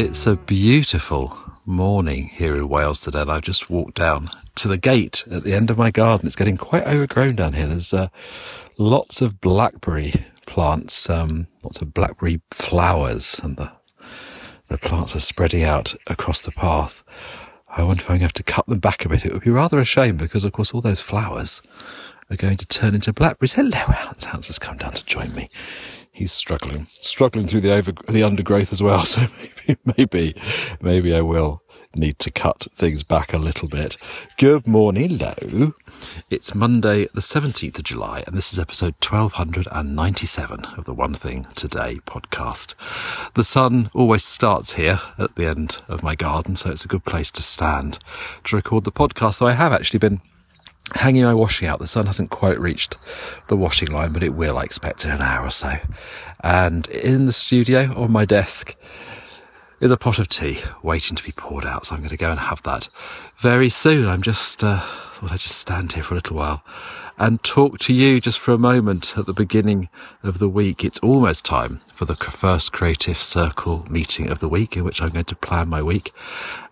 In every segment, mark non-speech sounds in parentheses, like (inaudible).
It's a beautiful morning here in Wales today, and I've just walked down to the gate at the end of my garden. It's getting quite overgrown down here. There's uh, lots of blackberry plants, um, lots of blackberry flowers, and the the plants are spreading out across the path. I wonder if I'm going to have to cut them back a bit. It would be rather a shame because, of course, all those flowers are going to turn into blackberries. Hello, Hans. Hans has come down to join me he's struggling, struggling through the over the undergrowth as well. (laughs) So maybe, maybe, maybe I will need to cut things back a little bit. Good morning, Lo. It's Monday, the 17th of July, and this is episode 1297 of the One Thing Today podcast. The sun always starts here at the end of my garden, so it's a good place to stand to record the podcast, though I have actually been hanging my washing out. The sun hasn't quite reached the washing line, but it will, I expect, in an hour or so. And in the studio on my desk is a pot of tea waiting to be poured out. So I'm going to go and have that very soon. I'm just, uh, thought I'd just stand here for a little while and talk to you just for a moment at the beginning of the week. It's almost time for the first Creative Circle meeting of the week, in which I'm going to plan my week.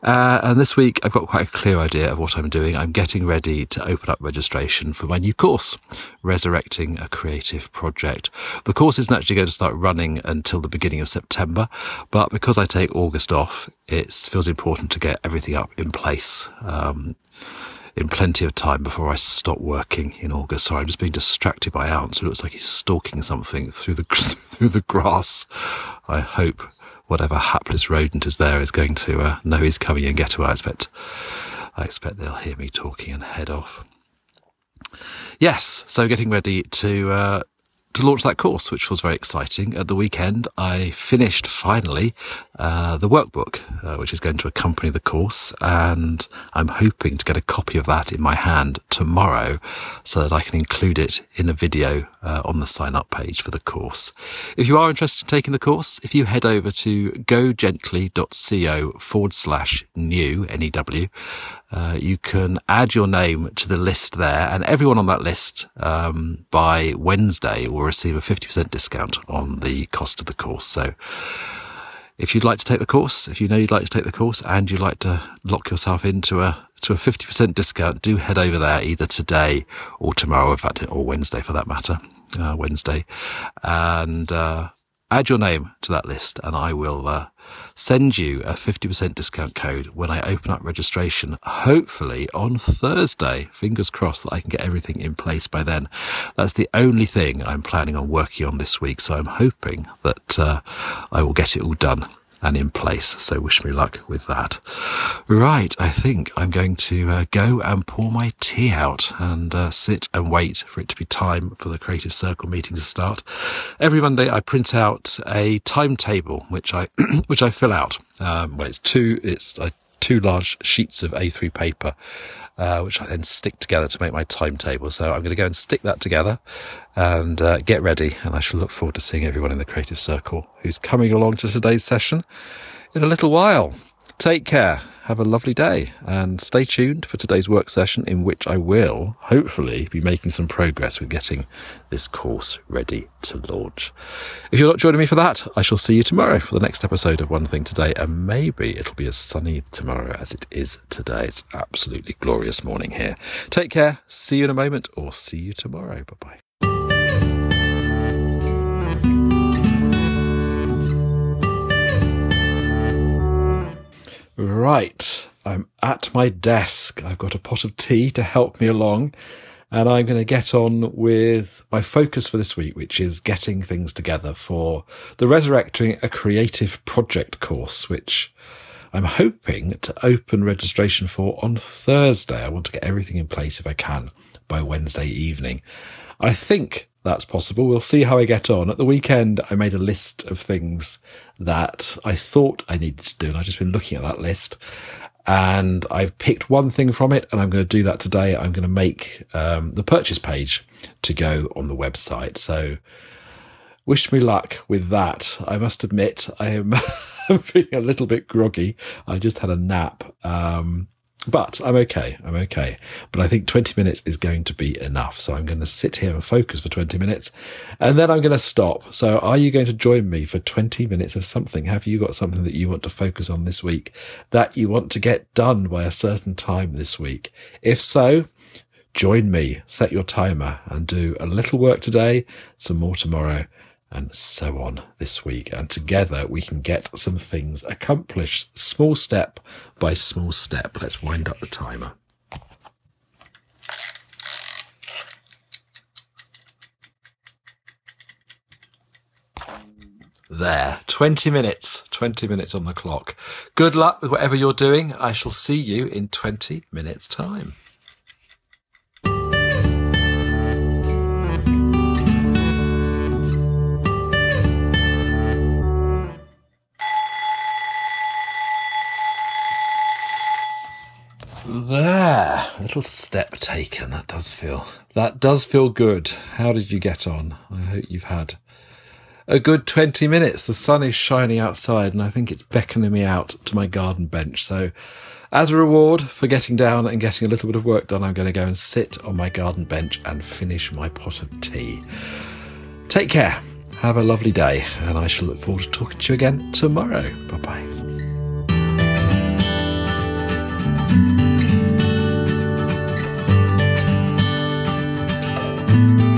Uh, and this week, I've got quite a clear idea of what I'm doing. I'm getting ready to open up registration for my new course, Resurrecting a Creative Project. The course isn't actually going to start running until the beginning of September, but because I take August off, it feels important to get everything up in place. Um, in plenty of time before I stop working in August. Sorry, I'm just being distracted by Hans. It looks like he's stalking something through the (laughs) through the grass. I hope whatever hapless rodent is there is going to uh, know he's coming and get away. I expect I expect they'll hear me talking and head off. Yes, so getting ready to uh, to launch that course, which was very exciting. At the weekend, I finished finally uh, the workbook, uh, which is going to accompany the course, and I'm hoping to get a copy of that in my hand tomorrow so that I can include it in a video uh, on the sign up page for the course. If you are interested in taking the course, if you head over to gogently.co forward slash new, N-E-W, uh, you can add your name to the list there, and everyone on that list um, by Wednesday will receive a 50% discount on the cost of the course. So, if you'd like to take the course, if you know you'd like to take the course, and you'd like to lock yourself into a to a 50% discount, do head over there either today or tomorrow, in fact, or Wednesday for that matter, uh, Wednesday, and uh, add your name to that list, and I will uh, send you a 50% discount code when I open up registration, hopefully on Thursday. Fingers crossed that I can get everything in place by then. That's the only thing I'm planning on working on this week, so I'm hoping that uh, I will get it all done and in place. So wish me luck with that. Right, I think I'm going to uh, go and pour my tea out and uh, sit and wait for it to be time for the Creative Circle meeting to start. Every Monday, I print out a timetable which I (clears throat) which I fill out. Um, well, it's two. It's I two large sheets of A3 paper, uh, which I then stick together to make my timetable. So I'm going to go and stick that together and uh, get ready. And I shall look forward to seeing everyone in the Creative Circle who's coming along to today's session in a little while. Take care have a lovely day and stay tuned for today's work session in which I will hopefully be making some progress with getting this course ready to launch. If you're not joining me for that, I shall see you tomorrow for the next episode of One Thing Today and maybe it'll be as sunny tomorrow as it is today. It's absolutely glorious morning here. Take care. See you in a moment or see you tomorrow. Bye bye. Right, I'm at my desk. I've got a pot of tea to help me along, and I'm going to get on with my focus for this week, which is getting things together for the Resurrecting a Creative Project course, which I'm hoping to open registration for on Thursday. I want to get everything in place if I can by Wednesday evening. I think that's possible. We'll see how I get on. At the weekend, I made a list of things that I thought I needed to do, and I've just been looking at that list. And I've picked one thing from it, and I'm going to do that today. I'm going to make um, the purchase page to go on the website. So, wish me luck with that. I must admit, I am (laughs) feeling a little bit groggy. I just had a nap. Um, But I'm okay. I'm okay. But I think 20 minutes is going to be enough. So I'm going to sit here and focus for 20 minutes and then I'm going to stop. So are you going to join me for 20 minutes of something? Have you got something that you want to focus on this week that you want to get done by a certain time this week? If so, join me, set your timer and do a little work today, some more tomorrow and so on this week. And together we can get some things accomplished, small step by small step. Let's wind up the timer. There, 20 minutes, 20 minutes on the clock. Good luck with whatever you're doing. I shall see you in 20 minutes' time. There, a little step taken. That does feel that does feel good. How did you get on? I hope you've had a good 20 minutes. The sun is shining outside and I think it's beckoning me out to my garden bench. So as a reward for getting down and getting a little bit of work done, I'm going to go and sit on my garden bench and finish my pot of tea. Take care. Have a lovely day and I shall look forward to talking to you again tomorrow. Bye bye. Bye.